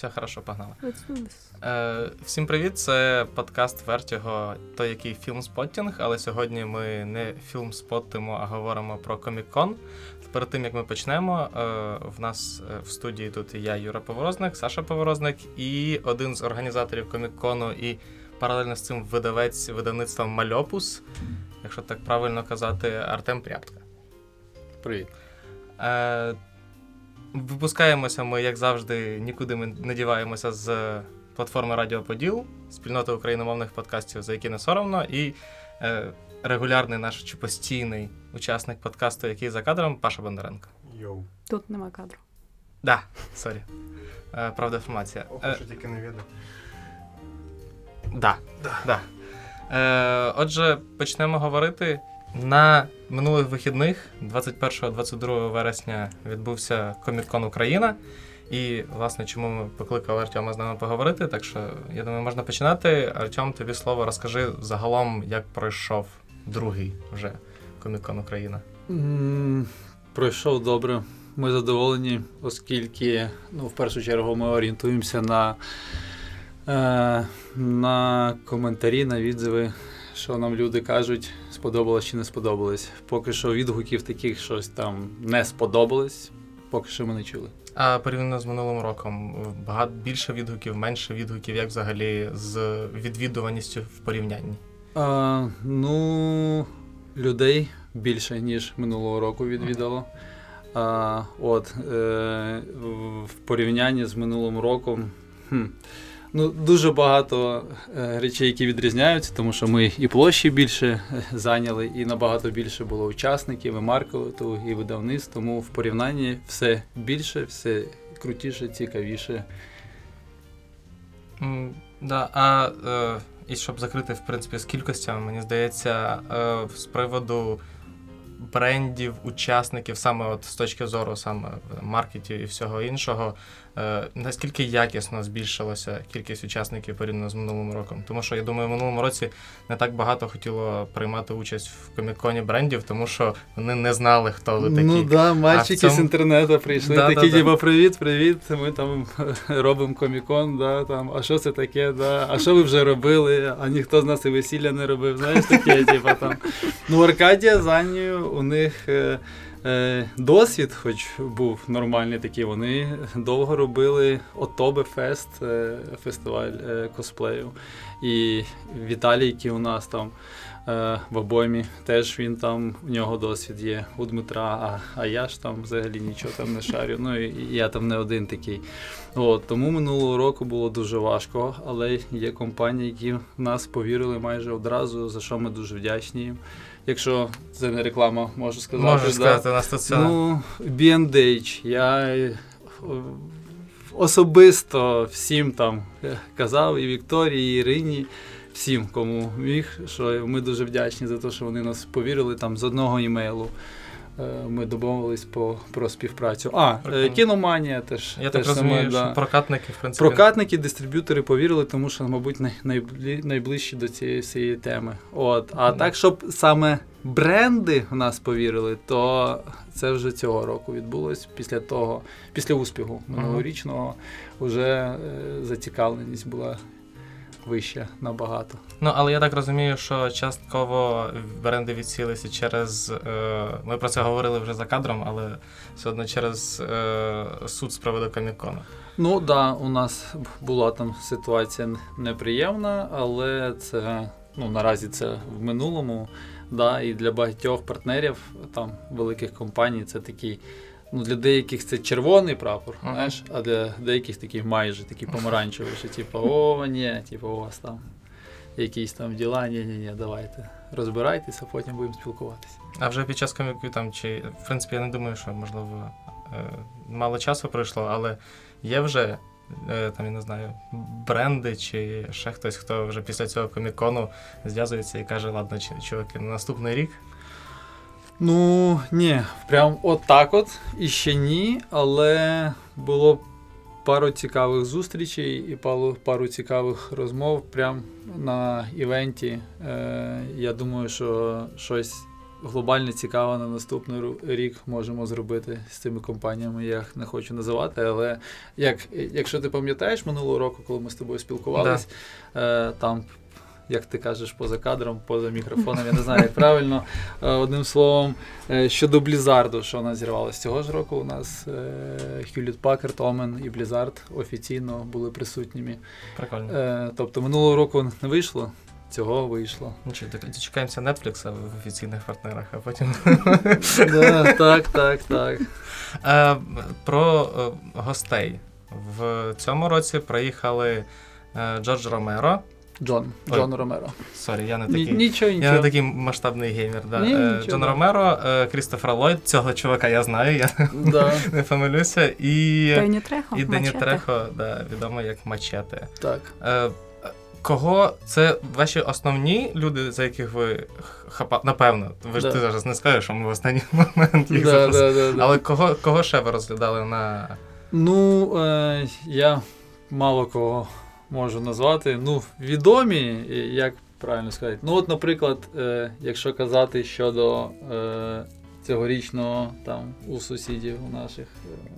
Все хорошо, погнали. Е, Всім привіт! Це подкаст Вертіго, той який фільмспоттінг, але сьогодні ми не фільмспоттимо, а говоримо про комік-кон. Перед тим як ми почнемо, е, в нас е, в студії тут я, Юра Поворозник, Саша Поворозник і один з організаторів комік-кону і паралельно з цим видавець видавництва Мальопус, якщо так правильно казати, Артем Пряптка. Привіт. Випускаємося ми, як завжди, нікуди ми не діваємося з платформи Радіо Поділ, спільноти україномовних подкастів, за які не соромно, і е, регулярний наш чи постійний учасник подкасту, який за кадром, Паша Бондаренко. Йоу. Тут нема кадру. Да, sorry. Е, правда, інформація. Ох, Е, що тільки не відео. Да. да. Е, отже, почнемо говорити. На минулих вихідних, 21-22 вересня, відбувся Comic Con Україна. І, власне, чому ми покликали Артема з нами поговорити. Так що, я думаю, можна починати. Артем, тобі слово розкажи загалом, як пройшов другий вже Комік-кон Україна. М, Пройшов добре. Ми задоволені, оскільки ну, в першу чергу ми орієнтуємося на, е, на коментарі, на відзиви, що нам люди кажуть, сподобалось чи не сподобалось. Поки що відгуків таких щось там не сподобалось, поки що ми не чули. А порівняно з минулим роком, багато більше відгуків, менше відгуків, як взагалі з відвідуваністю в порівнянні. А, ну, людей більше, ніж минулого року відвідало. А, от, е, в- порівнянні з минулим роком. Хм, ну, дуже багато е, речей, які відрізняються, тому що ми і площі більше е, зайняли, і набагато більше було учасників, і маркетингу, і видавництв. Тому в порівнянні все більше, все крутіше, цікавіше. М, Да, а е, і щоб закрити, в принципі, з кількостями, мені здається, е, з приводу брендів, учасників, саме от з точки зору саме маркетів і всього іншого, наскільки якісно збільшилася кількість учасників порівняно з минулим роком? Тому що я думаю, в минулому році не так багато хотіло приймати участь в коміконі брендів, тому що вони не знали, хто ви такі. Ну да, мальчики цьому- з інтернету прийшли, Да, такі, да, да. привіт, привіт. Ми там робимо комікон, да, там, а що це таке, да, а що ви вже робили, а ніхто з нас і весілля не робив. Знаєш, таке, типа там. Ну, Аркадія з Аннією, у них. Е, Досвід, хоч був нормальний такий, вони довго робили Отобе Фест, е, фестиваль е, косплею. І Віталій, який у нас там в обоймі, теж він там, у нього досвід є у Дмитра, а, а я ж там взагалі нічого там не шарю. Ну і я там не один такий. От, тому минулого року було дуже важко, але є компанії, які в нас повірили майже одразу, за що ми дуже вдячні їм. Якщо це не реклама, можу сказати. Можеш да. сказати, у нас тут все. Ну, B&H, я е, особисто всім там е, казав, і Вікторії, і Ірині, всім, кому міг, що ми дуже вдячні за те, що вони нас повірили там з одного імейлу. Е, Ми домовились по, про співпрацю. А, е, Прикольно. кіноманія теж. я теж так розумію, саме, да. прокатники, в принципі, Прокатники, дистриб'ютори повірили, тому що, мабуть, най- найближчі до цієї всієї теми. От. А Мгм. так, щоб саме бренди в нас повірили, то це вже цього року відбулось після того, після успіху минулорічного, вже е, зацікавленість була вища набагато. Ну, але я так розумію, що частково бренди відсілися через. Е, ми про це говорили вже за кадром, але все одно через е, суд з приводу комікону. Ну так, да, у нас була там ситуація неприємна, але це ну, наразі це в минулому. Да, і для багатьох партнерів там великих компаній це такий. Ну, для деяких це червоний прапор, знаєш, а для деяких такий майже такий помаранчевий, що типу, о, ні, типу, у вас там якісь там діла, ні, ні, ні, давайте розбирайтеся, потім будемо спілкуватися. А вже під час коміків там чи. В принципі, я не думаю, що можливо е, мало часу пройшло, але є вже. е, Там я не знаю, бренди чи ще хтось, хто вже після цього комікону зв'язується і каже, ладно, чуваки, на наступний рік Ну, ні, прям от так от і ще ні, але було пару цікавих зустрічей і пару, пару цікавих розмов прямо на івенті. Е, я думаю, що щось глобально цікаве на наступний рік можемо зробити з цими компаніями. Я їх не хочу називати, але як, якщо ти пам'ятаєш минулого року, коли ми з тобою спілкувалися, да. е, там. Як ти кажеш, поза кадром, поза мікрофоном, я не знаю, як правильно. Е, одним словом, е, щодо Блізарду, що у нас зірвалося цього ж року, у нас Hewlett Packard, Omen і Blizzard офіційно були присутніми. Прикольно. Тобто минулого року не вийшло, цього вийшло. Нічого, дочекаємо Netflix в офіційних партнерах, а потім. Так, так, так. Е, про е, гостей. В цьому році приїхали е, Джордж Ромеро. Джон Джон Ромеро. Sorry, я не такий нічого, нічого. Я не такий масштабний геймер. Да. Ні, нічого, Джон да. Ромеро, Крістофер Ллойд, цього чувака я знаю, я да. не помилюся. І Дені Трехо, і Дені Трехо, да, відомо як Мачете. Так. Е, Кого це ваші основні люди, за яких ви хапали? Напевно, ви ж Да. ти зараз не скажеш, що ми в останній момент їх Да, запросили. да, да, да. Але кого, кого ще ви розглядали на. Ну, е, я мало кого можу назвати. Ну, відомі, як правильно сказати. Ну, от, наприклад, е, якщо казати щодо е, цьогорічного там у сусідів у наших е,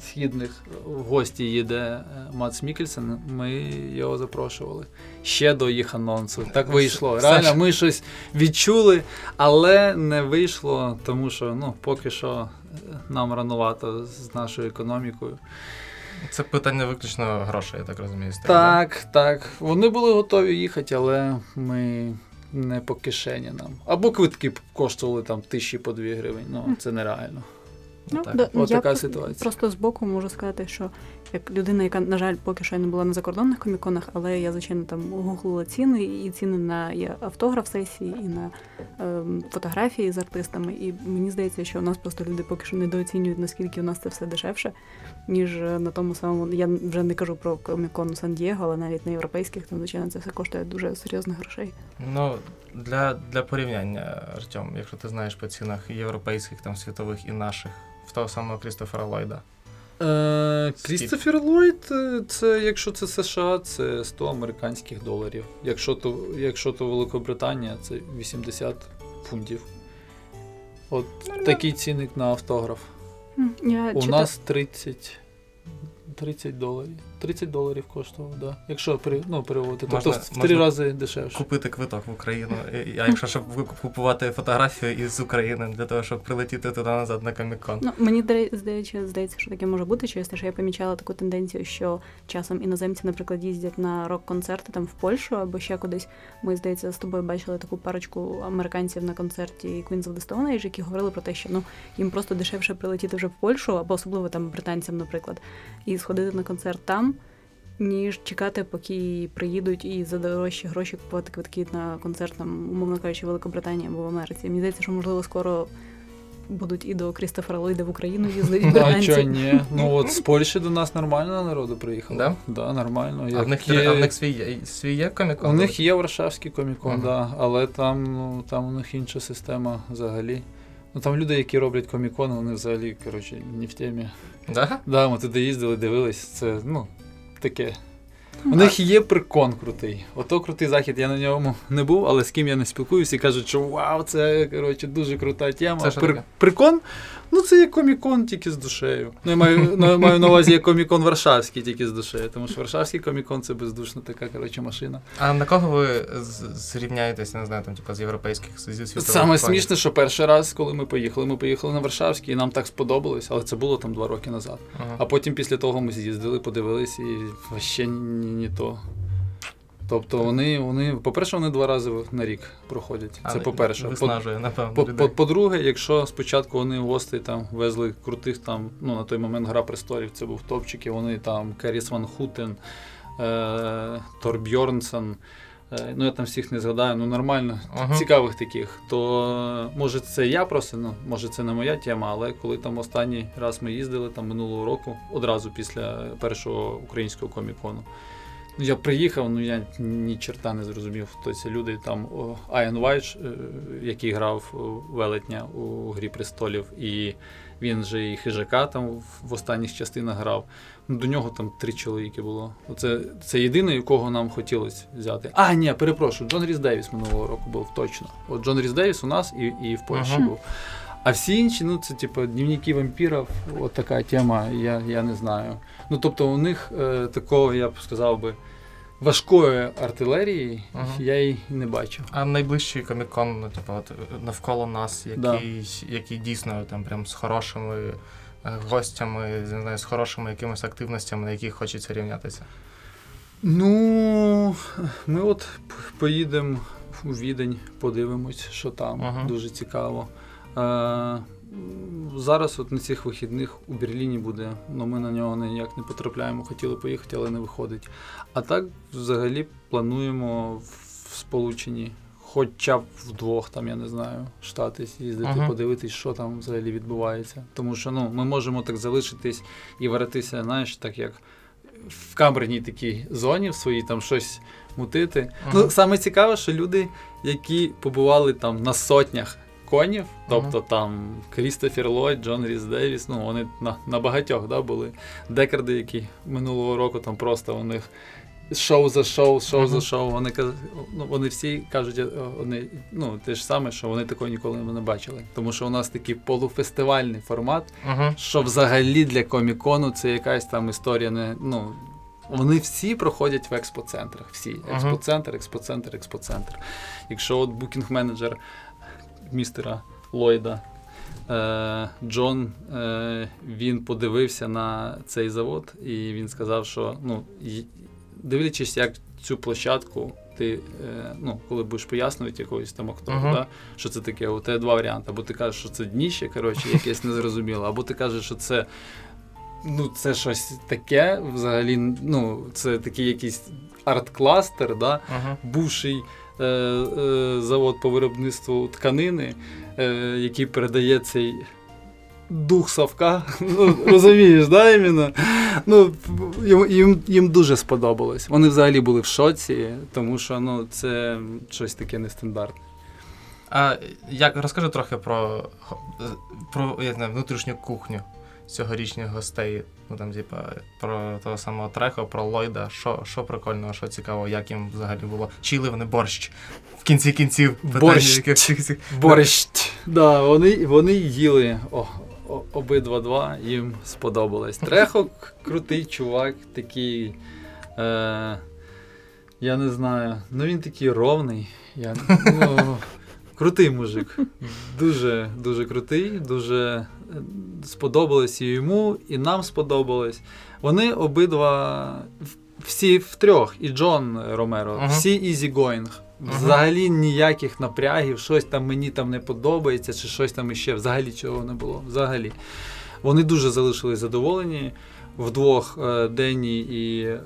східних в гості їде е, Мац Мікельсен, ми його запрошували ще до їх анонсу. Так вийшло. Реально, ми щось відчули, але не вийшло, тому що ну, поки що е, нам ранувато з нашою економікою. Це питання виключно грошей, я так розумію. да? Так, так. Вони були готові їхати, але ми не по кишені нам. Або квитки коштували там тисячі по дві гривень. Ну, це нереально. Ну, Так. да, От я така ситуація. Просто з боку можу сказати, що як людина, яка, на жаль, поки що я не була на закордонних коміконах, але я, звичайно, там гуглила ціни і ціни на автограф сесії, і на ем, фотографії з артистами. І мені здається, що у нас просто люди поки що недооцінюють, наскільки у нас це все дешевше, ніж е, на тому самому. Я вже не кажу про комікон Сан-Дієго, але навіть на європейських, там, звичайно, це все коштує дуже серйозних грошей. Ну, для, для порівняння, Артем, якщо ти знаєш по цінах європейських, там, світових і наших, в того самого Крістофера Ллойда. Е, Крістофер Ллойд, е, це, якщо це США, це 100 американських доларів. Якщо то, якщо то Великобританія, це 80 фунтів. От такий цінник на автограф. Я У читав... нас 30, 30 доларів. 30 доларів коштував, да. Якщо при, ну, переводити. Тобто в три рази дешевше. Купити квиток в Україну. А якщо щоб купувати фотографію із України для того, щоб прилетіти туди назад на комікон. Ну, мені здається, здається, що таке може бути через те, що я помічала таку тенденцію, що часом іноземці, наприклад, їздять на рок-концерти там в Польщу або ще кудись. Ми, здається, з тобою бачили таку парочку американців на концерті Queens of the Stone Age, які говорили про те, що ну їм просто дешевше прилетіти вже в Польщу, або особливо там британцям, наприклад, і сходити на концерт там. Ніж чекати, поки приїдуть і за дорожчі гроші купувати квитки на концерт, там, умовно кажучи, в Великобританії або в Америці. Мені здається, що можливо скоро будуть і до Крістофера Ллойда в Україну їздити А чого ні? Ну от з Польщі до нас нормально народу приїхало. Да? Да, нормально. А в них, є- а в них свій, є- свій є комікон? У них є Варшавський комікон, Ага. да, але там, ну, там у них інша система взагалі. Ну там люди, які роблять комікон, вони взагалі, коротше, не в темі. Да? Да, ми туди їздили, дивились, це, ну, таке. У них є прикон крутий. Ото крутий захід, я на ньому не був, але з ким я не спілкуюся і кажуть, що вау, це коротше, дуже крута тема. Це що Пр- таке? Прикон? Ну, це як комікон тільки з душею. Ну, я маю, ну, я маю на увазі як комікон Варшавський тільки з душею, тому що Варшавський комікон це бездушна така коротше, машина. А на кого ви з- зрівняєтесь, не знаю, там, типу, з європейських, зі світових Саме смішне, що перший раз, коли ми поїхали, ми поїхали на Варшавський, і нам так сподобалось, але це було там два роки назад. Ага. А потім після того ми з'їздили, подивились, і вообще ні, ні то. Тобто вони, вони, по-перше, вони два рази на рік проходять. Це по-перше. По- Виснажує, напевно. Людей. по-друге, якщо спочатку вони гостей там везли крутих там, ну на той момент Гра престолів, це був топчик, і вони там Керіс Ван Хутен, е, Тор Бьорнсон, е, ну я там всіх не згадаю, ну нормально, Ага. цікавих таких, то е, може це я просто, ну може це не моя тема, але коли там останній раз ми їздили там минулого року, одразу після першого українського комікону. Ну, я приїхав, ну я ні черта не зрозумів, хто ці люди. Там Айн Вайч, е, який грав велетня у Грі престолів, і він же і хижака там в останніх частинах грав. Ну, До нього там три чоловіки було. Оце це єдиний, кого нам хотілося взяти. А, ні, перепрошую, Джон Ріс Девіс минулого року був точно. От Джон Ріс Девіс у нас і і в Польщі ага. був. А всі інші, ну це типу дневники вампірів, от така тема, я я не знаю. Ну тобто у них е, такого, я б сказав би, важкої артилерії ага. я й не бачу. А найближчий комікон, ну, типу, от, навколо нас, який, да. який дійсно там прям з хорошими е, гостями, не знаю, з хорошими якимись активностями, на яких хочеться рівнятися. Ну, ми от поїдемо у відень, подивимось, що там. Ага. Дуже цікаво. Е, Зараз от на цих вихідних у Берліні буде, але ми на нього ніяк не потрапляємо. Хотіли поїхати, але не виходить. А так, взагалі, плануємо в Сполученні, хоча б вдвох, там, я не знаю, штати їздити, ага. подивитись, що там взагалі відбувається. Тому що ну, ми можемо так залишитись і варитися, знаєш, так як в камерній такій зоні, в своїй там щось мутити. Ага. Ну, Саме цікаве, що люди, які побували там на сотнях конів, тобто uh-huh. там Крістофер Ллойд, Джон Ріс Девіс, ну вони на на багатьох да, були декарди, які минулого року там просто у них шоу за шоу, шоу uh-huh. за шоу. Вони ну, вони всі кажуть, е, вони, ну, те ж саме, що вони такого ніколи не бачили. Тому що у нас такий полуфестивальний формат, uh-huh. що взагалі для комікону це якась там історія не. ну, вони всі проходять в експоцентрах. Всі. Експоцентр, експоцентр, експоцентр. Якщо от букінг-менеджер містера Ллойда. Е, Джон е, він подивився на цей завод, і він сказав, що ну, дивлячись, як цю площадку, ти е, ну, коли будеш пояснювати якогось там актору, uh-huh. да, що це таке, у тебе два варіанти. Або ти кажеш, що це дніще, коротше, якесь незрозуміло, або ти кажеш, що це. Ну, це щось таке, взагалі, ну, це такий якийсь арт-кластер, да, uh-huh. бувший Е, е, завод по виробництву тканини, е, який передає цей. Дух Савка, ну, розумієш, да, іменно? Ну, їм їм дуже сподобалось. Вони взагалі були в шоці, тому що ну, це щось таке нестандартне. А як розкажи трохи про про я знаю, внутрішню кухню цьогорічних гостей. Ну там, типа, про того самого Трехо, про Ллойда, що що прикольного, що цікаво, як їм взагалі було. Чили вони борщ. В кінці кінців Борщ. Борщ. Да, Вони вони їли о, о, обидва два, їм сподобалось. Трехо крутий чувак, такий. Е, Я не знаю. Ну він такий ровний. Я, ну, Крутий мужик. Дуже дуже крутий, дуже сподобалось і йому, і нам сподобалось. Вони обидва всі втрьох, і Джон Ромеро, uh-huh. всі easy going. Взагалі ніяких напрягів, щось там мені там не подобається, чи щось там іще взагалі чого не було. Взагалі. Вони дуже залишились задоволені вдвох е, Денні і е,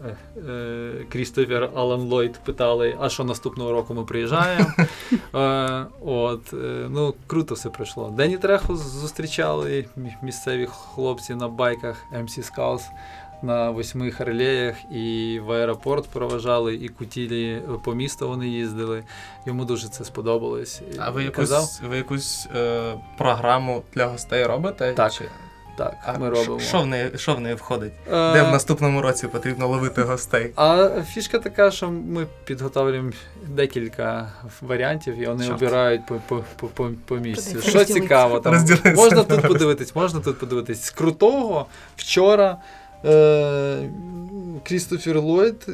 е, Крістофер Алан Ллойд питали, а що наступного року ми приїжджаємо. От, ну, Круто все пройшло. Денні Треху зустрічали місцеві хлопці на байках MC Skulls на восьми харлеях і в аеропорт проважали, і кутілі по місту вони їздили. Йому дуже це сподобалось. А ви якусь ви якусь е, програму для гостей робите? Так. Чи? Так, а ми робимо. Що в неї що в неї входить? А... Де в наступному році потрібно ловити гостей? А фішка така, що ми підготовлюємо декілька варіантів і вони Чорт. обирають по по, по, по, по місцю. Що цікаво, там можна тут подивитись, можна тут подивитись. З крутого вчора. Е, Крістофер Ллойд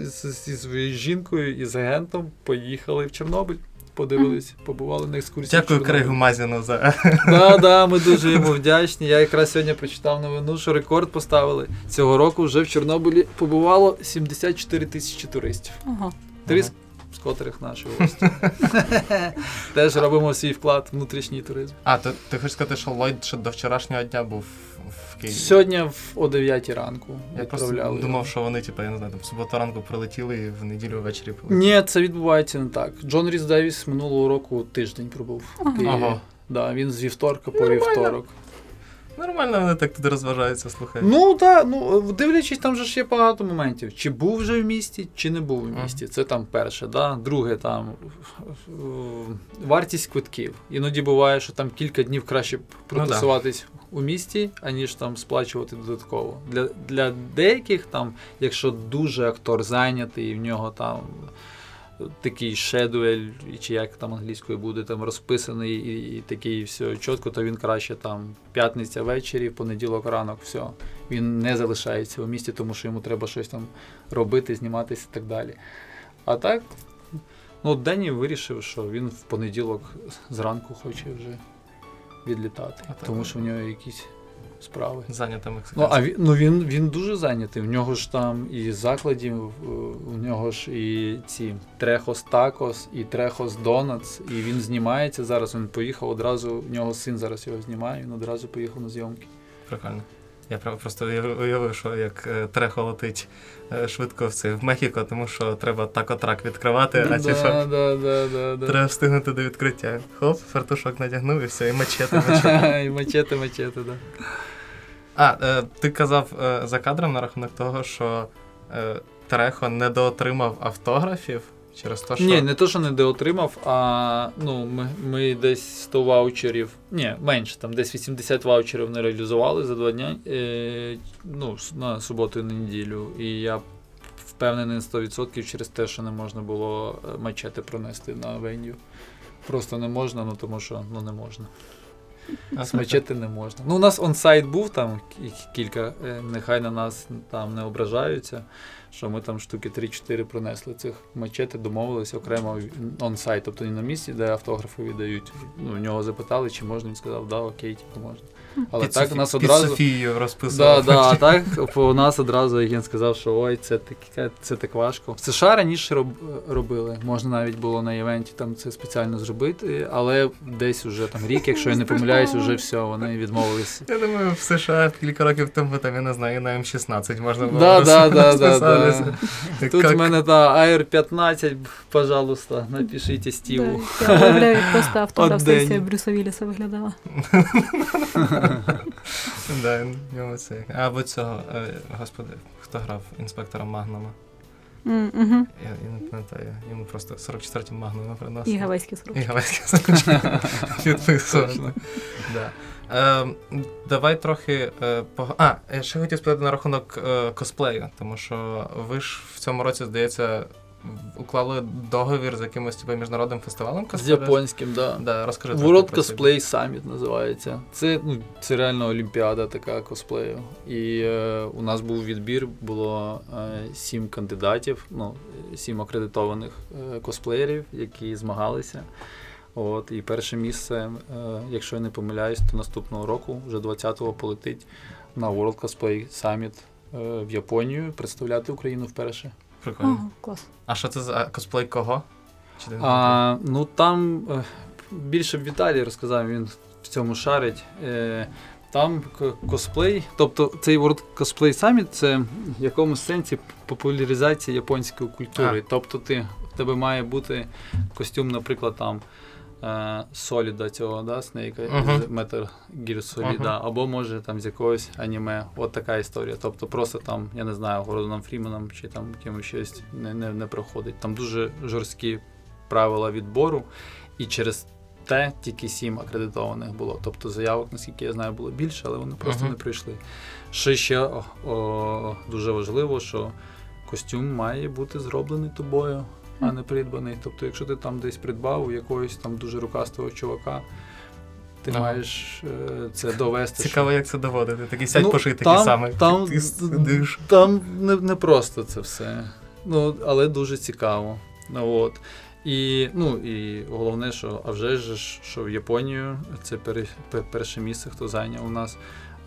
зі своєю жінкою і з агентом поїхали в Чорнобиль подивились, побували на екскурсії. Дякую Крейгу Мазіну за. Да, да, ми дуже йому вдячні. Я якраз сьогодні прочитав новину, що рекорд поставили. Цього року вже в Чорнобилі побувало 74 тисячі туристів. Ага. Три ага. з котрих наші гості. Теж робимо свій вклад в внутрішній туризм. А, ти, ти хочеш сказати, що Ллойд ще до вчорашнього дня був в Києві? Сьогодні в о 9 ранку. Я просто думав, що вони, типу, я не знаю, там в суботу ранку прилетіли і в неділю ввечері полетіли. Ні, це відбувається не так. Джон Ріс Девіс минулого року тиждень пробув в Києві. Ага. Да, Він з вівторка по вівторок. Нормально вони так туди розважаються, слухають. Ну так, ну дивлячись, там же ж є багато моментів. Чи був вже в місті, чи не був в місті. Це там перше. Да? Друге, там е, вартість квитків. Іноді буває, що там кілька днів краще протусуватись у місті, аніж там сплачувати додатково. Для, Для деяких, там, якщо дуже актор зайнятий, і в нього там. Такий шедуель, чи як там англійською буде, там розписаний і, і такий все чітко, то він краще там п'ятниця ввечері, понеділок ранок, все. Він не залишається у місті, тому що йому треба щось там робити, зніматися і так далі. А так, ну, Денні вирішив, що він в понеділок зранку хоче вже відлітати, А тому так. що в нього якісь справи. Зайнята Ну, а він, ну він, він дуже зайнятий. В нього ж там і закладів, у нього ж і ці Трехос Такос, і Трехос Донатс, і він знімається зараз. Він поїхав одразу. В нього син зараз його знімає, він одразу поїхав на зйомки. Прикольно. Я прямо просто уяв- уявив, що як е, трехо летить е, швидко в це в Мехіко, тому що треба такотрак відкривати, а да. треба встигнути до відкриття. Хоп, фартушок надягнув і все, і мачете, мачете. І мачете, мачете, да. А, е, ти казав е, за кадром на рахунок того, що е, Терехо недоотримав автографів через те, що. Ні, не то, що не доотримав, а ну, ми, ми десь 100 ваучерів, ні, менше, там десь 80 ваучерів не реалізували за два дні, е, ну, на суботу і на неділю. І я впевнений на 100% через те, що не можна було е, мачети пронести на веню. Просто не можна, ну тому що ну, не можна. А, Смачити не можна. Ну, у нас онсайт був там кілька, е, нехай на нас там не ображаються, що ми там штуки 3-4 принесли цих мачети, домовилися окремо онсайт, тобто не на місці, де автографи віддають. Ну, в нього запитали, чи можна, він сказав, да, окей, типу, можна. Але під так Софі- нас під одразу. Софією Да, розписував. да, а так по нас одразу Єген сказав, що ой, це таке, це так важко. В США раніше роб, робили, можна навіть було на івенті там це спеціально зробити, але десь уже там рік, якщо я не помиляюсь, вже все, вони відмовилися. Я думаю, в США кілька років тому, там, я не знаю, на М16 можна було Да, да, да, да, да. Тут як- в мене та AR 15, пожалуйста, напишіть Стіву. Да, просто автограф сесія Брюса Вілліса виглядала. Да, в ньому це. Або цього, е, господи, хто грав інспектора Магнума? Я, я не пам'ятаю, йому просто 44 Магнума приносили. І гавайські сорок. І гавайські сорочки підписували. Точно. Да. Е, давай трохи е, пог... А, я ще хотів спитати на рахунок е, косплею, тому що ви ж в цьому році, здається, уклали договір з якимось типу, міжнародним фестивалем З японським, да. Да, розкажи. World. Cosplay Summit називається. Це, ну, це реально олімпіада така косплею. І е, у нас був відбір, було е, сім кандидатів, ну, сім акредитованих е, косплеєрів, які змагалися. От, і перше місце, е, якщо я не помиляюсь, то наступного року, вже 20-го, полетить на World Cosplay Summit е, в Японію представляти Україну вперше. Прикольно. Ага, клас. А що це за косплей кого? Чи ти не А, ну там е, більше б Віталій розказав, він в цьому шарить. Е, там к- косплей, тобто цей World Cosplay Summit це в якомусь сенсі популяризація японської культури. А. Тобто ти, в тебе має бути костюм, наприклад, там. Е, Соліда цього, да, Снейка з Metal Gear Solid, Мгм. або може там з якогось аніме. От така історія. Тобто просто там, я не знаю, Гордоном Фріменом чи там кимось щось не, не, не проходить. Там дуже жорсткі правила відбору, і через те тільки сім акредитованих було. Тобто заявок, наскільки я знаю, було більше, але вони просто Мгм. не прийшли. Ще ще о, о, дуже важливо, що костюм має бути зроблений тобою, а не придбаний. Тобто, якщо ти там десь придбав у якогось там дуже рукастого чувака, ти Ага. маєш е, це довести. що- Цікаво, як це доводити. Такий сядь Ну, пошит там- такий самий. Там, Ти сидиш. там не, не просто це все. Ну, але дуже цікаво. Ну, от. І, ну, і головне, що а вже ж, що в Японію це перше місце, хто зайняв у нас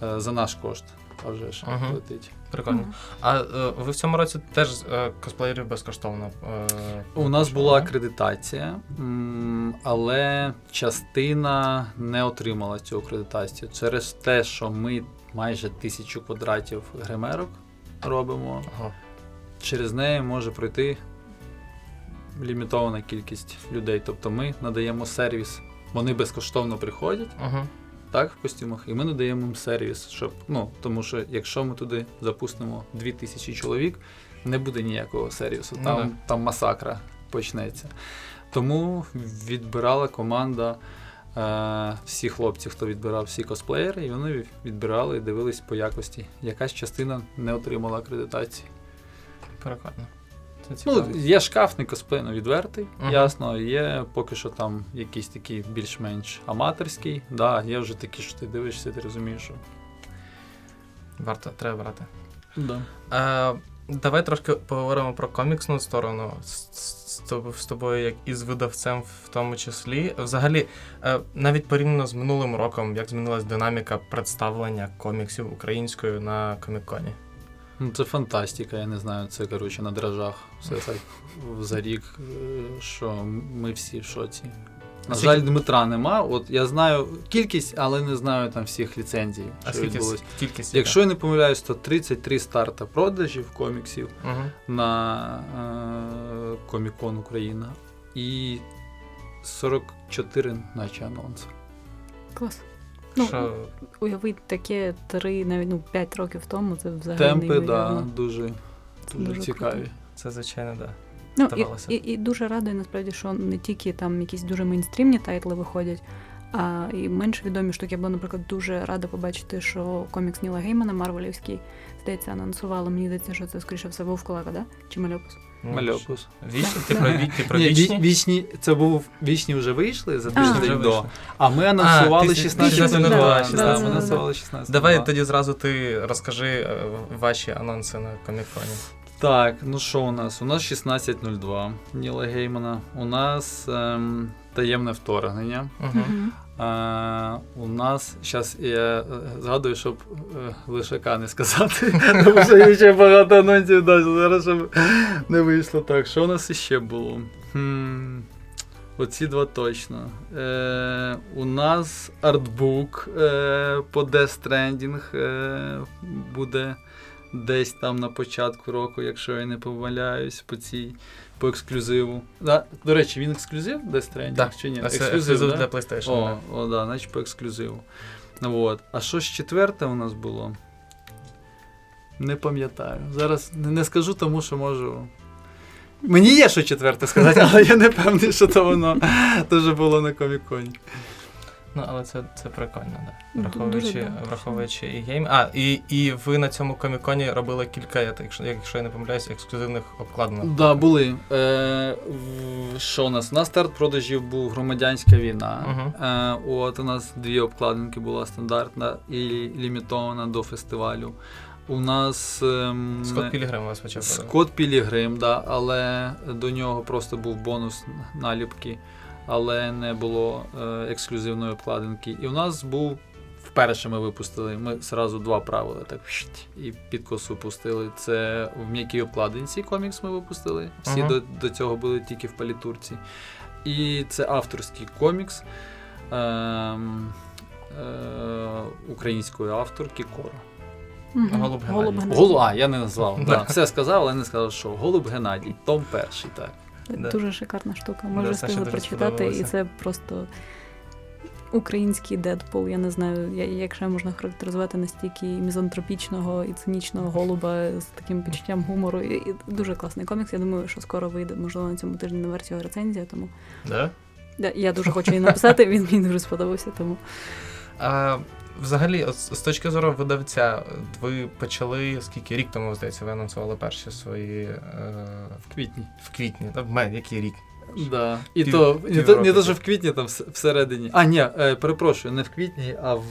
е, за наш кошт. А вже ж Ага. летить. Прикольно. А е, ви в цьому році теж е, косплеєрів безкоштовно? е, У нас була акредитація, м, але частина не отримала цю акредитацію через те, що ми майже тисячу квадратів гримерок робимо. Ага. через неї може пройти лімітована кількість людей. Тобто ми надаємо сервіс, вони безкоштовно приходять, Ага. Так, в костюмах, і ми надаємо їм сервіс, щоб ну тому що якщо ми туди запустимо 2000 чоловік, не буде ніякого сервісу. Ну Там, да. там масакра почнеться. Тому відбирала команда. е, Всі хлопці, хто відбирав всі косплеєри, і вони відбирали і дивились по якості. Якась частина не отримала акредитації. Перекладно. Ну, є шкафний косплей, ну, відвертий, Мгм. ясно. Є поки що там якийсь такий більш-менш аматорський. Да, є вже такі, що ти дивишся, ти розумієш, що. Варто, треба брати. Да. Е, давай трошки поговоримо про коміксну сторону з тобою, як і з видавцем, в тому числі. Взагалі, е, навіть порівняно з минулим роком, як змінилась динаміка представлення коміксів українською на коміконі. Ну, це фантастика, я не знаю, це коротше на дрожжах. Все так за рік, е, що ми всі в шоці. На Скільки- жаль, Дмитра нема. От я знаю кількість, але не знаю там всіх ліцензій, А що скільки кількість? Якщо я не помиляюсь, то 33 старта продажів коміксів. Угу. на е, Комікон Україна і 44 наче анонси. Клас. Ну, Що Уявити таке три, навіть ну, п'ять років тому, це взагалі Темпи, да, неймовірно. дуже, дуже, Дуже цікаві. круто. це, звичайно, так. Да. Ну, здавалося. і, і, і дуже радує насправді, що не тільки там якісь дуже мейнстрімні тайтли виходять, а і менш відомі штуки. Я була, наприклад, дуже рада побачити, що комікс Ніла Геймана Марвелівський, здається, анонсували. Мені здається, що це скоріше все був колега, да? Чи Мальопус? Ну, Мальопус. Вічні? Ти про, вічні, про Ні, вічні? вічні, це був вічні вже вийшли за. Тиждень до. А ми анонсували 16 16.02, да, да, 16.02. ми анонсували 16 Давай тоді зразу ти розкажи е, ваші анонси на коміконі. Так, ну що у нас? У нас 16.02 Ніла Геймана. У нас ем, таємне вторгнення. Угу. А, у нас зараз я е, згадую, щоб е, лишака не сказати, тому що я ще багато анонсів дав, зараз щоб не вийшло так. Що у нас іще було? Хм, оці два точно. Е, у нас артбук е, по Death Stranding е, буде десь там на початку року, якщо я не помиляюсь, по цій. По ексклюзиву. Да, до речі, він ексклюзив Stranding Так, чи ні? Ексклюзив для PlayStation. О, да. о, да, значить по ексклюзиву. От. А що ж четверте у нас було? Не пам'ятаю. Зараз не, скажу, тому що можу. Мені є що четверте сказати, але я не певний, що то воно теж було на коміконі. Ну, але це, це прикольно, да. Ду- Враховуючи, враховуючи і гейм. А, і, і ви на цьому коміконі робили кілька, якщо, якщо я не помиляюсь, ексклюзивних обкладинок. Да, були. Е, що у нас? На старт продажів був громадянська війна. Мгм. Е, от у нас дві обкладинки була стандартна і лімітована до фестивалю. У нас. ем, Скот Пілігрим вас почав. продавати. Скот Пілігрим, да, але до нього просто був бонус наліпки, але не було е, ексклюзивної обкладинки. І у нас був. Вперше ми випустили, ми зразу два правила так і під косу пустили. Це в м'якій обкладинці комікс ми випустили. Всі Ага. до, до цього були тільки в палітурці. І це авторський комікс ем, е, української авторки Кора. Мгм. Голуб Геннадій. Голуб а, я не назвав. Да. Все сказав, але не сказав, що Голуб Геннадій, Том перший, так. Да. Дуже шикарна штука. Ми Да, вже встигли прочитати, і це просто український Дедпул. Я не знаю, як ще можна характеризувати настільки мізантропічного і цинічного голуба з таким почуттям гумору. І, і дуже класний комікс. Я думаю, що скоро вийде, можливо, на цьому тижні на версію рецензія. Тому? Да, я дуже хочу її написати. Він мені дуже сподобався. Тому А, взагалі, от, з точки зору видавця, ви почали скільки рік тому, здається, ви анонсували перші свої е, В квітні. в квітні. Та в мене який рік? Да. І Пів- то не, півроку то не то, що в квітні, там всередині. А, ні, е, перепрошую, не в квітні, а в,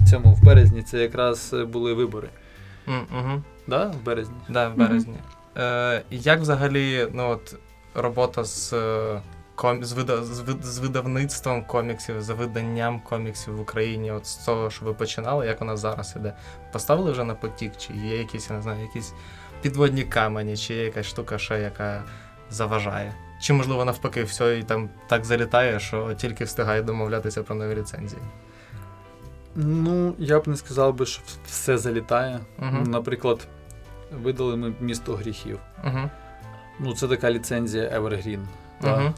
в цьому в березні це якраз е, були вибори. Угу. Да? В березні. Да, в березні. Е, як взагалі ну, от, робота з, е, ком... з, вида... з, вид... з видавництвом коміксів, з виданням коміксів в Україні, от з того, що ви починали, як вона зараз іде? Поставили вже на потік, чи є якісь, я не знаю, якісь підводні камені, чи є якась штука ще, яка заважає? Чи, можливо, навпаки, все і там так залітає, що тільки встигає домовлятися про нові ліцензії? Ну, я б не сказав би, що все залітає. Мгм. Наприклад, видали ми місто гріхів. Угу. Ну, це така ліцензія Evergreen. Угу.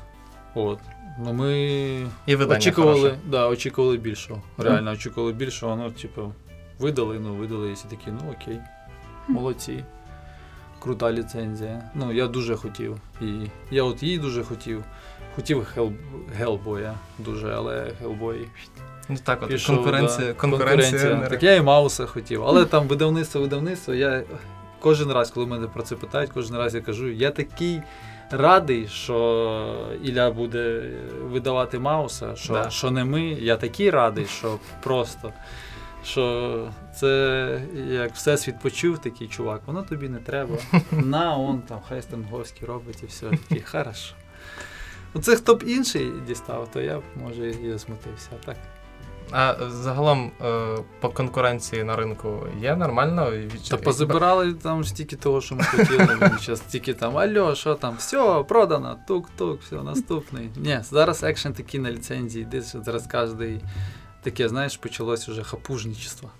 От. Ну, ми І очікували, хороше. да, очікували більшого. Реально очікували більшого. Ну, типу, видали, ну, видали, і всі такі, ну окей, молодці. Крута ліцензія. Ну, я дуже хотів. І я от її дуже хотів. Хотів Хел... Гелбоя дуже, але Гелбой Ну так, от пішов. конкуренція, да, конкуренція. Так я і Мауса хотів. Але там видавництво, видавництво, я кожен раз, коли мене про це питають, кожен раз я кажу, я такий радий, що Ілля буде видавати Мауса, що, Да. що не ми. Я такий радий, що просто. Що це як всесвіт почув такий чувак, воно тобі не треба. На, он там, хай Стенговський робить і все. Такий, хорошо. Оце хто б інший дістав, то я б може і засмутився. Так. А загалом е, по конкуренції на ринку є нормально? Та позабирали там стільки того, що ми хотіли. Зараз тільки там, алло, що там, все, продано, тук-тук, все, наступний. Ні, зараз екшен такий на ліцензії, десь зараз кожен таке, знаєш, почалось вже хапужничество.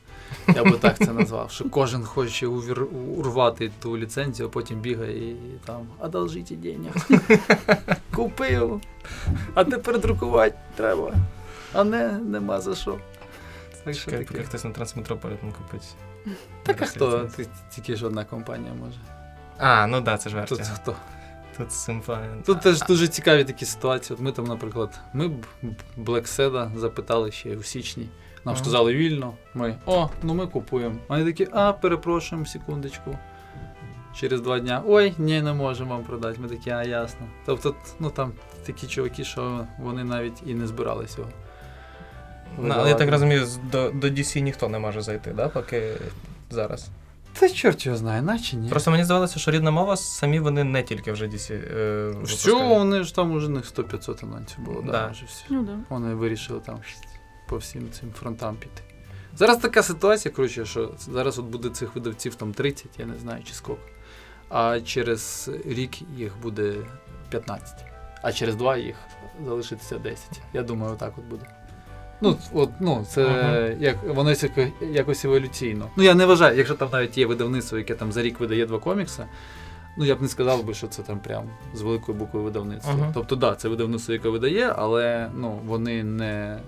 Я би так це назвав, що кожен хоче увір, урвати ту ліцензію, а потім бігає і там одолжите денег. Купив. А тепер друкувати треба. А не, нема за що. Так що Чекай, таке. поки хтось на Трансметрополітен купить. Так а хто? Ти- Тільки ж одна компанія може. А, ну да, це ж Тут версія. хто? Тут симфонія. Тут теж дуже цікаві такі ситуації. От ми там, наприклад, ми б Black Seda запитали ще у січні. Нам Ага. сказали вільно. Ми о, ну ми купуємо. Вони такі, а, перепрошуємо, секундочку. Через два дня. Ой, ні, не можемо вам продати. Ми такі, а ясно. Тобто, ну там такі чуваки, що вони навіть і не збиралися його. Ну, але я так розумію, до, до DC ніхто не може зайти, да, поки зараз. Та чорт його знає, наче ні. Просто мені здавалося, що рідна мова самі вони не тільки вже DC. Е, Все, вони ж там уже них 100-500 анонсів було, да. Да. вже всі. Ну да. Вони вирішили там по всім цим фронтам піти. Зараз така ситуація, коротше, що зараз от буде цих видавців там 30, я не знаю чи скільки. А через рік їх буде 15. А через два їх залишиться 10. Я думаю, отак от буде. Ну, от, ну це Мгм. як воно яко- якось еволюційно. Ну я не вважаю, якщо там навіть є видавництво, яке там за рік видає два комікси, ну я б не сказав би, що це там прям з великої букви видавництво. Мгм. Тобто, да, це видавництво, яке видає, але ну вони не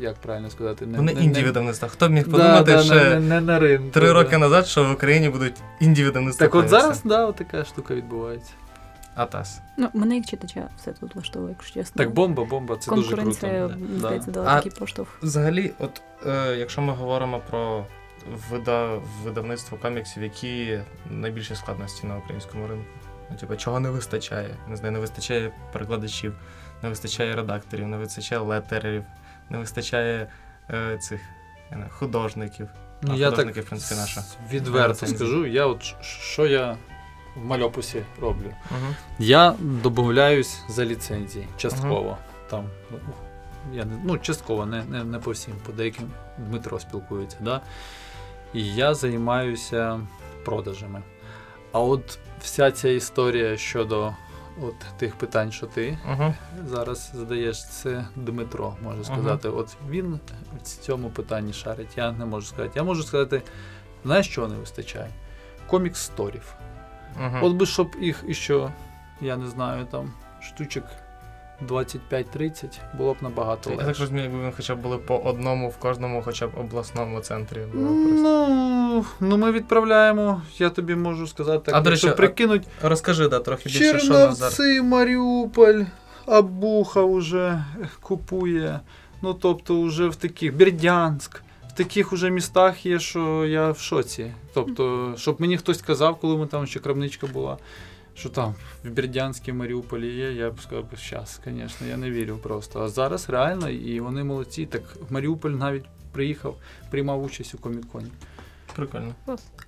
як правильно сказати, не Вони не, інді видавництва. Хто б міг подумати да, ще не, не, не на ринку. три да. роки назад, що в Україні будуть інді видавництва. Так от зараз, да, от така штука відбувається. Атас. Ну, мене як читача все тут влаштовує, якщо чесно. Так, бомба, бомба, це дуже круто. Конкуренція, да. здається, дала А- такий поштовх. Взагалі, от е, якщо ми говоримо про вида, видавництво коміксів, які найбільші складності на українському ринку? Ну, типу, чого не вистачає? Не знаю, не вистачає перекладачів, не вистачає редакторів, не вистачає летерерів, не вистачає е, цих я не художників. Ну, А я художники, так в принципі, наша. відверто скажу, я от що я в мальописі роблю. Угу. Я домовляюсь за ліцензії частково. Там, ну, я не, ну, частково, не, не, не по всім, по деяким Дмитро спілкується. Да? І я займаюся продажами. А от вся ця історія щодо от тих питань, що ти Угу. зараз задаєш, це Дмитро може сказати. От він в цьому питанні шарить. Я не можу сказати. Я можу сказати, знаєш, чого не вистачає? Комікс сторів. Угу. От би щоб їх іще, я не знаю, там штучок 25-30 було б набагато Я так розумію, якби ви хоча б були по одному в кожному, хоча б обласному центрі. Ну, ну, ми відправляємо, я тобі можу сказати, так, А, до якщо речі, а- прикинуть Розкажи, да, трохи більше, що нас зараз. Черновці, Маріуполь, Абуха вже купує. Ну, тобто, вже в таких Бердянськ. В таких уже містах є, що я в шоці. Тобто, щоб мені хтось сказав, коли ми там ще крамничка була, що там в Бердянській Маріуполі є, я б сказав, щас, звісно, я не вірю просто. А зараз реально, і вони молодці. Так в Маріуполь навіть приїхав, приймав участь у коміконі. Прикольно.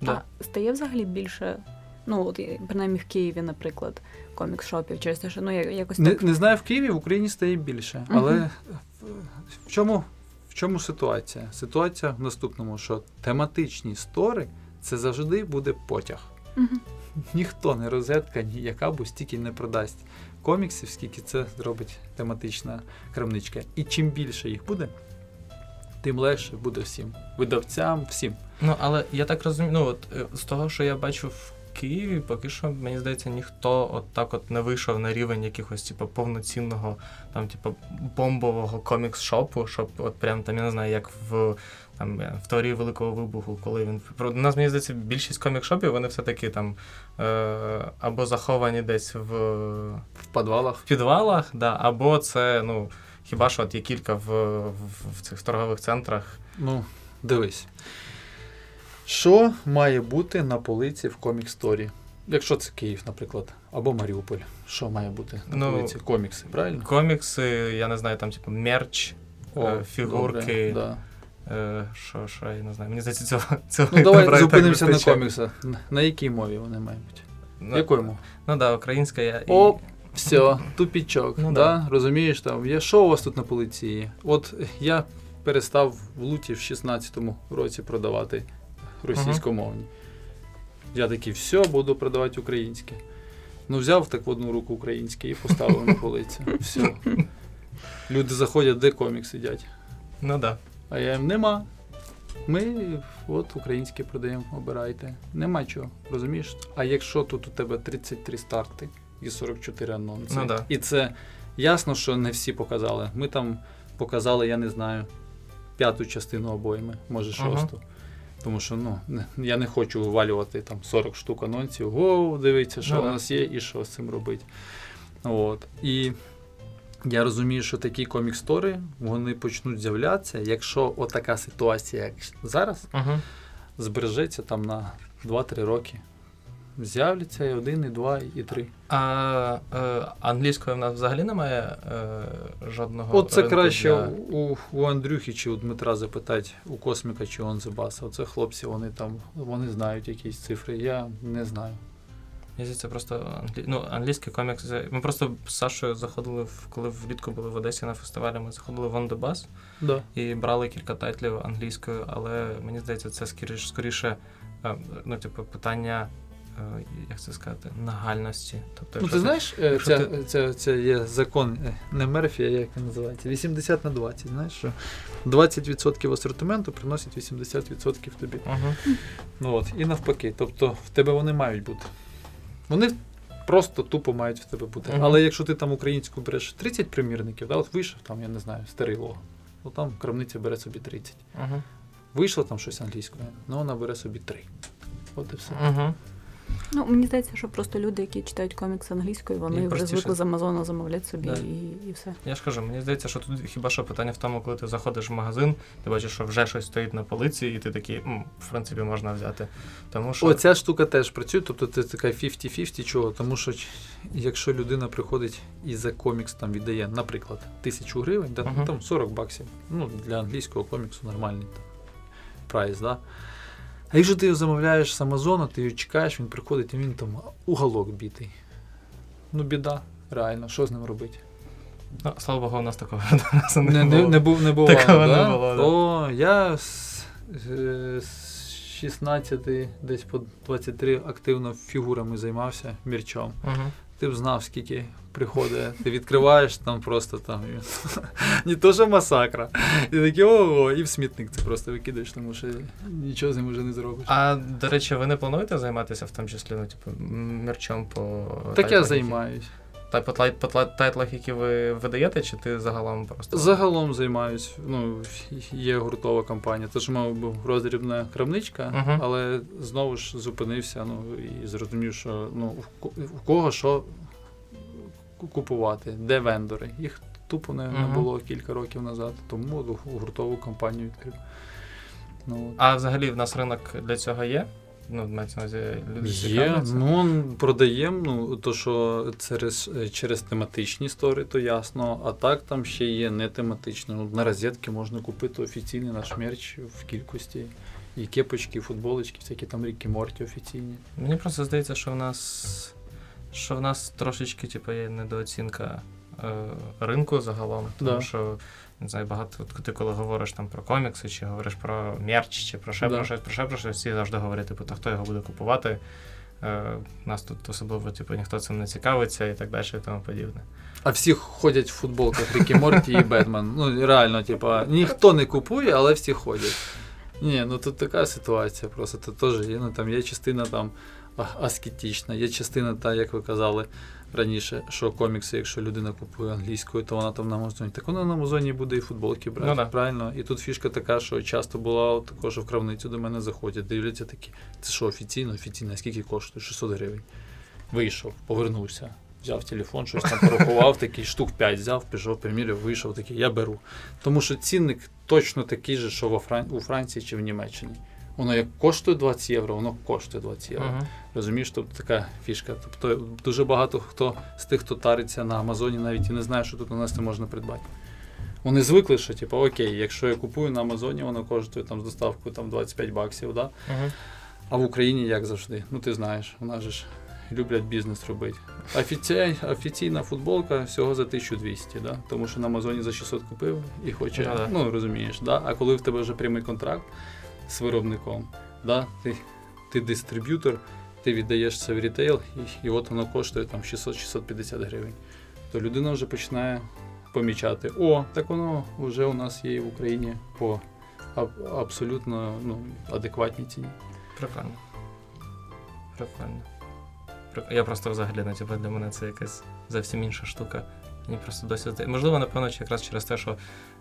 Да. А стає взагалі більше, ну от принаймні в Києві, наприклад, комікс-шопів через те, що ну я- якось Не, так. не знаю, в Києві в Україні стає більше. Але Мгм. в, в, чому, чому ситуація? Ситуація в наступному, що тематичні стори це завжди буде потяг. Мгм. Ніхто не розетка, ніяка бо стільки не продасть коміксів, скільки це зробить тематична крамничка. І чим більше їх буде, тим легше буде всім. Видавцям, всім. Ну, але я так розумію, ну от е, з того, що я бачу в Києві поки що, мені здається, ніхто от так от не вийшов на рівень якихось, типу, повноцінного, там, типу, бомбового комікс-шопу, щоб от прям там, я не знаю, як в там в теорії Великого Вибуху, коли він У нас, мені здається, більшість комік-шопів, вони все-таки там е, або заховані десь в В підвалах. В підвалах, да, або це, ну, хіба що от є кілька в, в, в цих торгових центрах. Ну, дивись. Що має бути на полиці в комік сторі? Якщо це Київ, наприклад, або Маріуполь, що має бути на Ну, полиці? Комікси, правильно? Комікси, я не знаю, там, типу, мерч, е, фігурки. добре, да. Е, Що, що, я не знаю. Мені здається, цього цього Ну, давай зупинимося на коміксах. На- якій мові вони мають бути? Ну, Якою мовою? Ну да, українська я. і- О, все, тупічок. Ну, да? Розумієш, там, є, що у вас тут на полиці? От я перестав в луті в 16-му році продавати російськомовні. Я такий, все, буду продавати українське. Ну, взяв так в одну руку українське і поставив на полицю. Все. Люди заходять, де комік сидять. Ну да. А я їм нема. Ми от українське продаємо, обирайте. Нема чого, розумієш? А якщо тут у тебе 33 старти і 44 анонси, Ну да. і це ясно, що не всі показали. Ми там показали, я не знаю, п'яту частину обойми, може Ага. Тому що ну, я не хочу вивалювати там 40 штук анонсів. Воу, дивіться, що Ну у нас є і що з цим робити. От. І я розумію, що такі комік-стори вони почнуть з'являтися, якщо отака ситуація, як зараз, Угу. збережеться там на 2-3 роки. З'являться і один, і два, і три. А е, англійської в нас взагалі немає е, жодного. От це ринку краще для- у, у Андрюхи чи у Дмитра запитати, у Косміка чи он Зебаса. Оце хлопці, вони там вони знають якісь цифри. Я не знаю. Мені здається, просто англі... ну, англійський комікс. Ми просто з Сашою заходили, в... коли влітку були в Одесі на фестивалі, ми заходили в Bus Да. і брали кілька тайтлів англійською, але мені здається, це скоріше, скоріше е, ну, типу, питання, як це сказати, нагальності. Тобто, Ну, ти це- знаєш, е, ця, ти- ця, ця є закон е, не Мерфі, а як він називається? 80 на 20. Знаєш, що 20% асортименту приносить 80% тобі. Мгм. Ну от, і навпаки. Тобто в тебе вони мають бути. Вони просто тупо мають в тебе бути. Мгм. Але якщо ти там українську береш 30 примірників, да, от вийшов там, я не знаю, старий лого, то там крамниця бере собі 30. Мгм. Вийшло там щось англійською, ну вона бере собі 3. От і все. Мгм. Ну, мені здається, що просто люди, які читають комікс англійською, вони Їм вже простіше. звикли з Амазона замовляти собі Да. і, і все. Я ж кажу, мені здається, що тут хіба що питання в тому, коли ти заходиш в магазин, ти бачиш, що вже щось стоїть на полиці, і ти такий, «М, в принципі, можна взяти. Тому що Оця штука теж працює, тобто це така 50-50 чого, тому що ч- якщо людина приходить і за комікс там віддає, наприклад, тисячу гривень, да, ну, Мгм. там 40 баксів. Ну, для англійського коміксу нормальний там, прайс, да. А якщо ти його замовляєш з Амазона, ти його чекаєш, він приходить, і він там уголок бітий. Ну, біда, реально, що з ним робити? ну, слава Богу, у нас такого Не, не, було. не, був, не бувало, Такого не було, да. О, я з, з 16 десь по 23 активно фігурами займався мірчом. Мгм. Ти б знав, скільки приходить. Ти відкриваєш там просто там. Не то, що масакра. І такі ого, і в смітник ти просто викидаєш, тому що нічого з ним вже не зробиш. А до речі, ви не плануєте займатися в тому числі, ну, типу, мерчом по так я займаюсь. Та по, тайтлах, які ви видаєте, чи ти загалом просто. Загалом займаюсь. Ну, є гуртова компанія. Тож мав був роздрібна крамничка, Мгм. але знову ж зупинився ну, і зрозумів, що ну, в кого що купувати, де вендори. Їх тупо не, не було кілька років назад, тому гуртову компанію відкрив. Ну. А взагалі в нас ринок для цього є? Ну, мається на увазі люди Є, цікавляться? ну продаємо. Ну то що через, через тематичні стори, то ясно. А так там ще є не тематичні. Ну, на розетки можна купити офіційний наш мерч в кількості. І кепочки, і футболочки, всякі там ріки Морті офіційні. Мені просто здається, що в нас що в нас трошечки типу, є недооцінка е, ринку загалом. Тому Да. що не знаю, багато от ти коли говориш там про комікси, чи говориш про мерч, чи про ще Да. про щось, про ще про щось, всі завжди говорять, типу, та хто його буде купувати. Е, нас тут особливо типу, ніхто цим не цікавиться і так далі, і тому подібне. А всі ходять в футболках Рікі Морті і Бетмен. Ну реально, типа, ніхто не купує, але всі ходять. Ні, ну тут така ситуація просто. Це теж є. Ну там є частина там аскетична. Є частина, та, як ви казали раніше, що комікси, якщо людина купує англійською, то вона там на Амазоні. Так вона на Амазоні буде і футболки брати. Ну, да. Правильно? І тут фішка така, що часто була також в крамницю до мене заходять, дивляться такі. Це що, офіційно? Офіційно, скільки коштує? 600 гривень. Вийшов, повернувся. Взяв телефон, щось там порахував, такий штук 5 взяв, пішов, приміряв, вийшов такий, я беру. Тому що цінник точно такий же, що во Фран... у Франції чи в Німеччині. Воно як коштує 20 євро, воно коштує 20 євро. Мгм. Розумієш, тобто така фішка. Тобто дуже багато хто з тих, хто тариться на Амазоні, навіть і не знає, що тут у нас не можна придбати. Вони звикли, що типу, окей, якщо я купую на Амазоні, воно коштує там з доставкою там, 25 баксів. Да? Мгм. А в Україні як завжди. Ну ти знаєш, у нас же ж люблять бізнес робити. Офіці... Офіційна футболка всього за 1200, да? тому що на Амазоні за 600 купив і хоче. Ну, да. Ну розумієш, да? а коли в тебе вже прямий контракт з виробником, да? ти, ти дистриб'ютор, ти віддаєш це в рітейл, і, і от воно коштує там 600-650 гривень. То людина вже починає помічати: о, так воно вже у нас є в Україні по аб- абсолютно ну, адекватній ціні. Прикольно. Прикольно. Я просто взагалі, ну, типу, для мене це якась зовсім інша штука. Мені просто досі здає. Можливо, напевно, якраз через те, що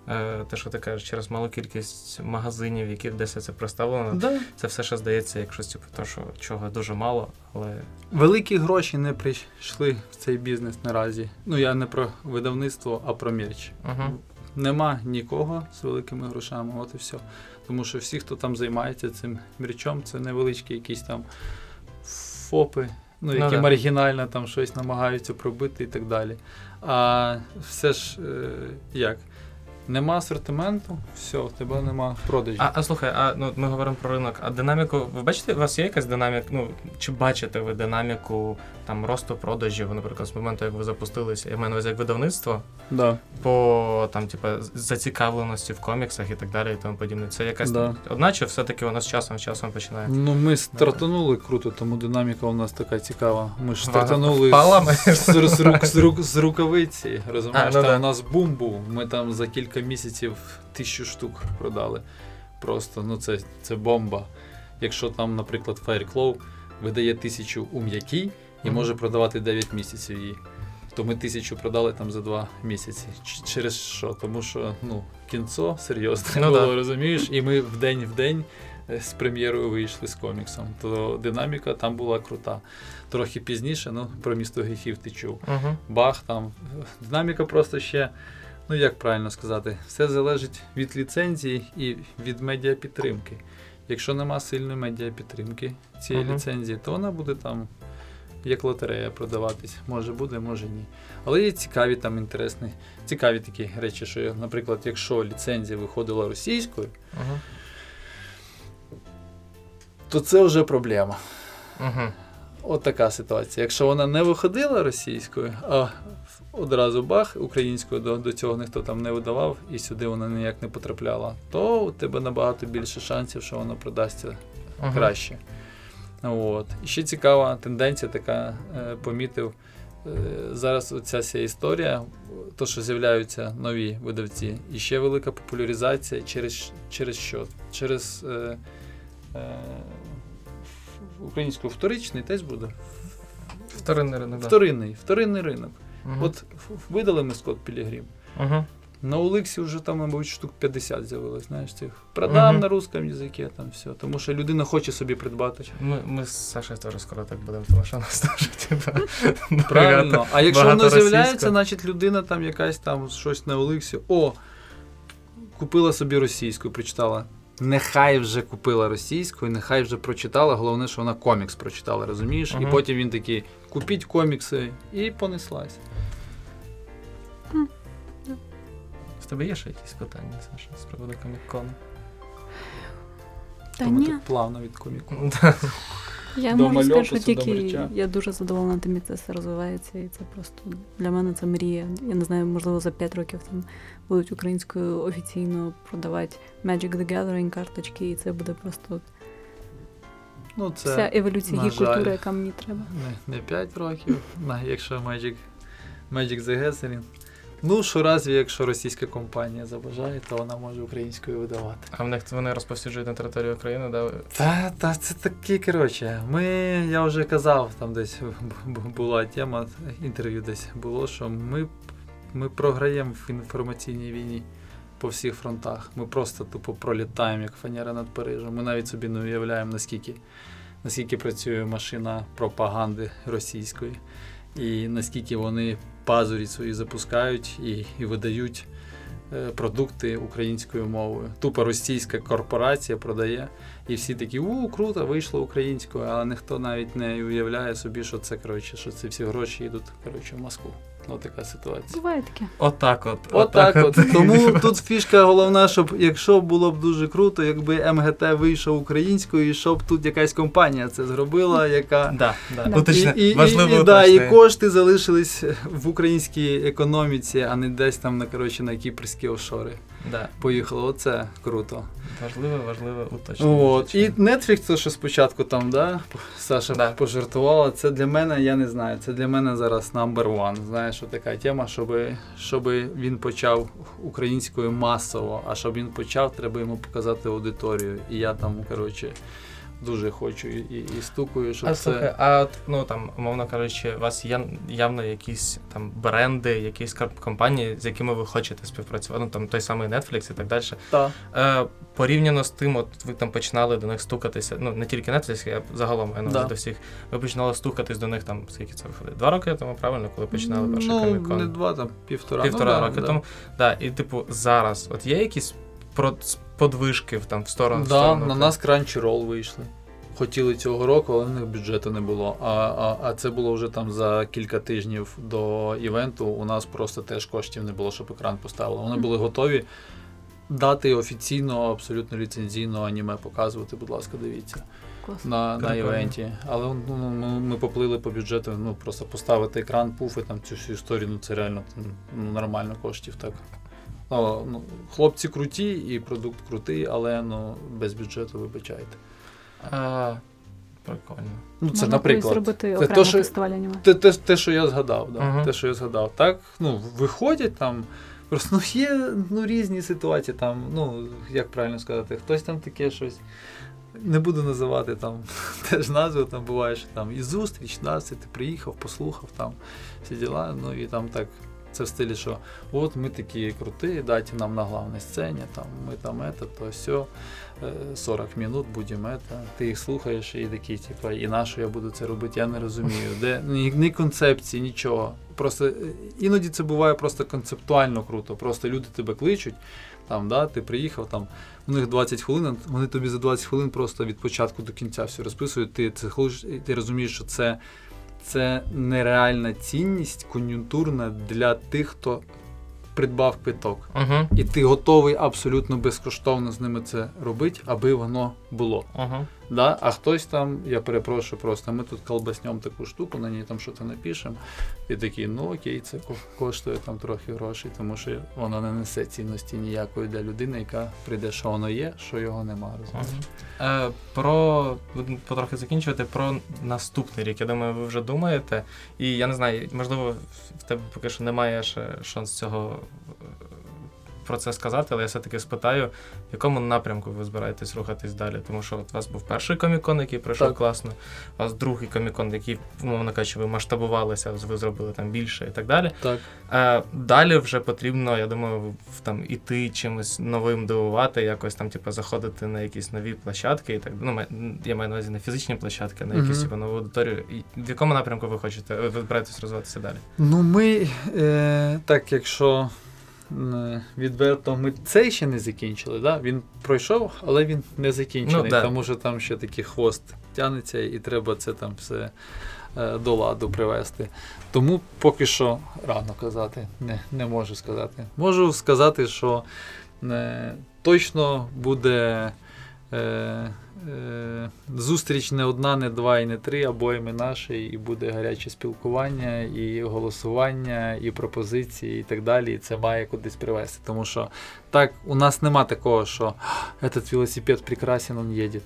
е, те, що ти кажеш, через малу кількість магазинів, які десь це представлено, Да. це все ще здається як щось, типу, то, що чого дуже мало, але Великі гроші не прийшли в цей бізнес наразі. Ну я не про видавництво, а про мерч. угу. Нема нікого з великими грошами, от і все. Тому що всі, хто там займається цим мерчом, це невеличкі якісь там ФОПи, ну, Ну, які да. маргінально там щось намагаються пробити і так далі. А все ж е, як? Нема асортименту, все, в тебе нема продажів. А, а слухай, а ну ми говоримо про ринок. А динаміку, ви бачите, у вас є якась динаміка? Ну чи бачите ви динаміку там росту продажів, наприклад, з моменту, як ви запустилися, я маю на увазі як видавництво, Да. по там, типа, з- зацікавленості в коміксах і так далі, і тому подібне. Це якась Да. одна, чи все-таки вона з часом з часом починає? Ну, ми стартанули круто, тому динаміка у нас така цікава. Ми ж стартанули з, з, з, рук, з, рук, з рукавиці. Розумієш, А, ну там да. у нас бум був. Ми там за кілька місяців тисячу штук продали. Просто ну це, це бомба. Якщо там, наприклад, Fireclaw видає тисячу у м'якій і може продавати 9 місяців її. То ми тисячу продали там за 2 місяці. Ч- Через що? Тому що ну, кінцо серйозне Ну було, да. розумієш? І ми в день в день е, з прем'єрою вийшли з коміксом. То динаміка там була крута. Трохи пізніше, ну, про місто гріхів ти чув. Угу. Бах там. Динаміка просто ще, ну як правильно сказати, все залежить від ліцензії і від медіапідтримки. Якщо нема сильної медіапідтримки цієї Мгм. ліцензії, то вона буде там як лотерея продаватись. Може буде, може ні. Але є цікаві там інтересні, цікаві такі речі, що, наприклад, якщо ліцензія виходила російською, Угу. то це вже проблема. Угу. От така ситуація. Якщо вона не виходила російською, а одразу бах, українською до, до цього ніхто там не видавав, і сюди вона ніяк не потрапляла, то у тебе набагато більше шансів, що воно продасться краще. От. І ще цікава тенденція, така е, помітив. Е, зараз оця вся історія, то, що з'являються нові видавці, і ще велика популяризація через, через що? Через е, е, українською вторичний теж буде. Вторинний ринок. да. Вторинний, вторинний ринок. Мгм. От видали ми Скотт Пілігрім. Мгм. На Оликсі вже там, мабуть, штук 50 з'явилось, знаєш, цих. Продам Мгм. на русском язикі, там все. Тому що людина хоче собі придбати. Ми, ми з Сашою теж скоро так будемо, тому що нас теж типа, Правильно. багато- А якщо воно з'являється, значить людина там якась там щось на Оликсі. О, купила собі російську, прочитала. Нехай вже купила російську, і нехай вже прочитала. Головне, що вона комікс прочитала, розумієш? І потім він такий: купіть комікси і понеслась. З тебе є ще якісь питання, Саша, з приводу комікону? Та Тому ні. так плавно від коміку. Я До можу сказати, мальопису, що до тільки я дуже задоволена тим, як це все розвивається, і це просто для мене це мрія. Я не знаю, можливо, за 5 років там будуть українською офіційно продавати Magic the Gathering карточки, і це буде просто Ну, це вся еволюція на гік-культури, яка мені треба. не, не 5 років, на, якщо Magic, Magic the Gathering. Ну, що разві, якщо російська компанія забажає, то вона може українською видавати. А в них вони розповсюджують на території України, да? Та, та це такі, коротше. Ми, я вже казав, там десь була тема, інтерв'ю десь було, що ми, ми програємо в інформаційній війні по всіх фронтах. Ми просто тупо пролітаємо, як фанера над Парижем. Ми навіть собі не уявляємо, наскільки, наскільки працює машина пропаганди російської, і наскільки вони пазурі свої запускають і, і видають. Е, продукти українською мовою. Тупо російська корпорація продає, і всі такі у круто, вийшло українською, але ніхто навіть не уявляє собі, що це коротше, що ці всі гроші йдуть коротше, в Москву. Ну, така ситуація. Буває таке. Отак от. Отак от. от. Тому тут фішка головна, щоб якщо було б дуже круто, якби МГТ вийшов українською, і щоб тут якась компанія це зробила, яка да, да. Да. Уточне, і, і, важливо і, і, да, і кошти залишились в українській економіці, а не десь там на коротше на кіпрські офшори. Да. Поїхало. Оце круто. Важливе, важливе уточнення. От. І Netflix, то що спочатку там, да, Саша Да. пожартувала, це для мене, я не знаю, це для мене зараз number one. Знаєш, що така тема, щоб, щоб він почав українською масово, а щоб він почав, треба йому показати аудиторію. І я там, коротше, дуже хочу і, і, і стукаю, щоб А це. слухай, а от, ну там, умовно кажучи, у вас є явно якісь там бренди, якісь компанії, з якими ви хочете співпрацювати, ну там той самий Netflix і так далі. Та. Е, порівняно з тим, от ви там починали до них стукатися. Ну не тільки Netflix, я загалом я Да. до всіх. Ви починали стукатись до них там, скільки це виходить? Два роки тому, правильно, коли починали перший ну, комікон? не два, там півтора. Півтора ну, роки да. тому. Да, і типу, зараз, от є якісь про подвижки в, там в сторону. в Да, сторону на нас Crunchyroll вийшли. Хотіли цього року, але в них бюджету не було. А, а, а це було вже там за кілька тижнів до івенту. У нас просто теж коштів не було, щоб екран поставили. Вони були готові дати офіційно, абсолютно ліцензійно аніме показувати. Будь ласка, дивіться Клас. на, на івенті. Але ну, ми, ми поплили по бюджету. Ну просто поставити екран, пуфи, там цю всю історію. Ну це реально ну, нормально коштів так. Ну, хлопці круті і продукт крутий, але ну без бюджету вибачайте. А, прикольно. Ну, це, Можна наприклад, зробити це то, що- фестиваль аніме. те, те, те, що я згадав. Да, Мгм. Те, що я згадав. Так, ну, виходять там. Просто ну, є ну, різні ситуації, там, ну, як правильно сказати, хтось там таке щось. Не буду називати там теж назву, там буває, що там і зустріч, да, це ти приїхав, послухав там всі діла, ну і там так. Це в стилі, що от ми такі круті, дайте нам на главній сцені, там ми там это, то все, 40 минут будемо это. Ти їх слухаєш і такий, типу, і на що я буду це робити, я не розумію. Де ні, ні концепції, нічого. Просто е, іноді це буває просто концептуально круто. Просто люди тебе кличуть, там, да, ти приїхав, там, у них 20 хвилин, вони тобі за 20 хвилин просто від початку до кінця все розписують. Ти це ти розумієш, що це, це нереальна цінність кон'юнктурна для тих, хто придбав квиток. Угу. І ти готовий абсолютно безкоштовно з ними це робити, аби воно було. Угу. Да? А хтось там, я перепрошую, просто ми тут колбаснем таку штуку, на ній там щось напишемо. І такий, ну окей, це коштує там трохи грошей, тому що воно не несе цінності ніякої для людини, яка прийде, що воно є, що його нема. Е, про потрохи закінчувати про наступний рік. Я думаю, ви вже думаєте. І я не знаю, можливо, в тебе поки що немає ще шанс цього про це сказати, але я все-таки спитаю, в якому напрямку ви збираєтесь рухатись далі. Тому що от у вас був перший комікон, який пройшов Так. класно, у вас другий комікон, який, умовно кажучи, ви масштабувалися, ви зробили там більше і так далі. Так. Е, далі вже потрібно, я думаю, там іти чимось новим дивувати, якось там, типу, заходити на якісь нові площадки і так Ну, я маю на увазі не фізичні площадки, на якісь типу, нову аудиторію. І в якому напрямку ви хочете, ви збираєтесь розвиватися далі? Ну, ми, е, так, якщо відверто, ми цей ще не закінчили. Да? Він пройшов, але він не закінчений, Ну, да. тому що там ще такий хвост тягнеться, і треба це там все е, до ладу привести. Тому поки що рано казати, не, не можу сказати. Можу сказати, що е, точно буде. Е, е, зустріч не одна, не два і не три, обоїми наші, і буде гаряче спілкування, і голосування, і пропозиції, і так далі. І це має кудись привести. Тому що так, у нас нема такого, що этот велосипед прекрасен, він їде.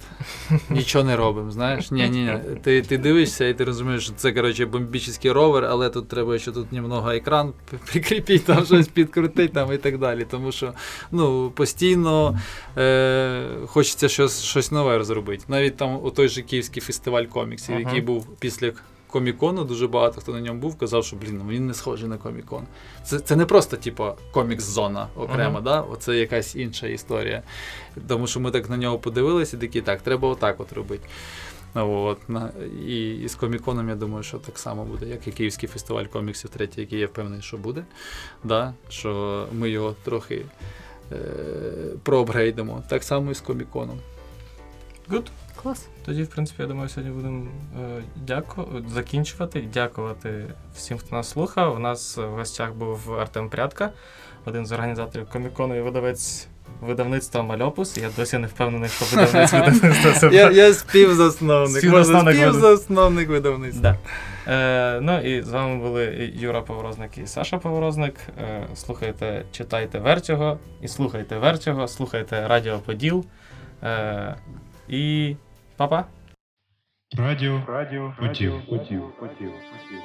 Нічого не робимо, знаєш? Ні, ні, ні. Ти, ти дивишся і ти розумієш, що це коротше бомбічний ровер, але тут треба ще тут немного екран прикріпити, там щось підкрутити там, і так далі. Тому що ну, постійно е, хочеться щось, щось нове зробити. Навіть там у той же Київський фестиваль коміксів, Ага. який був після комікону, дуже багато хто на ньому був, казав, що блін, ну, він не схожий на комікон. Це, це не просто, типу, комікс-зона окремо, Ага. да? Оце якась інша історія. Тому що ми так на нього подивилися і такі, так, треба отак от робити. От, і, і з коміконом, я думаю, що так само буде, як і Київський фестиваль коміксів, третій, який я впевнений, що буде. Да? Що ми його трохи е, проапгрейдимо. Так само і з коміконом. Good. Клас. Тоді, в принципі, я думаю, сьогодні будемо е, дяку... закінчувати. Дякувати всім, хто нас слухав. У нас в гостях був Артем Прядка, один з організаторів комікону і видавець видавництва Мальопус. Я досі не впевнений, що видавець видавництва це Я, я співзасновник. Співзасновник Може, співзасновник видавництва. Да. Е, ну і з вами були Юра Поворозник і Саша Поворозник. Е, слухайте, читайте Вертього і слухайте Вертього, слухайте Радіо Поділ. Е, і па-па! Радіо. Радіо. Поділ. Поділ. Поділ. Поділ.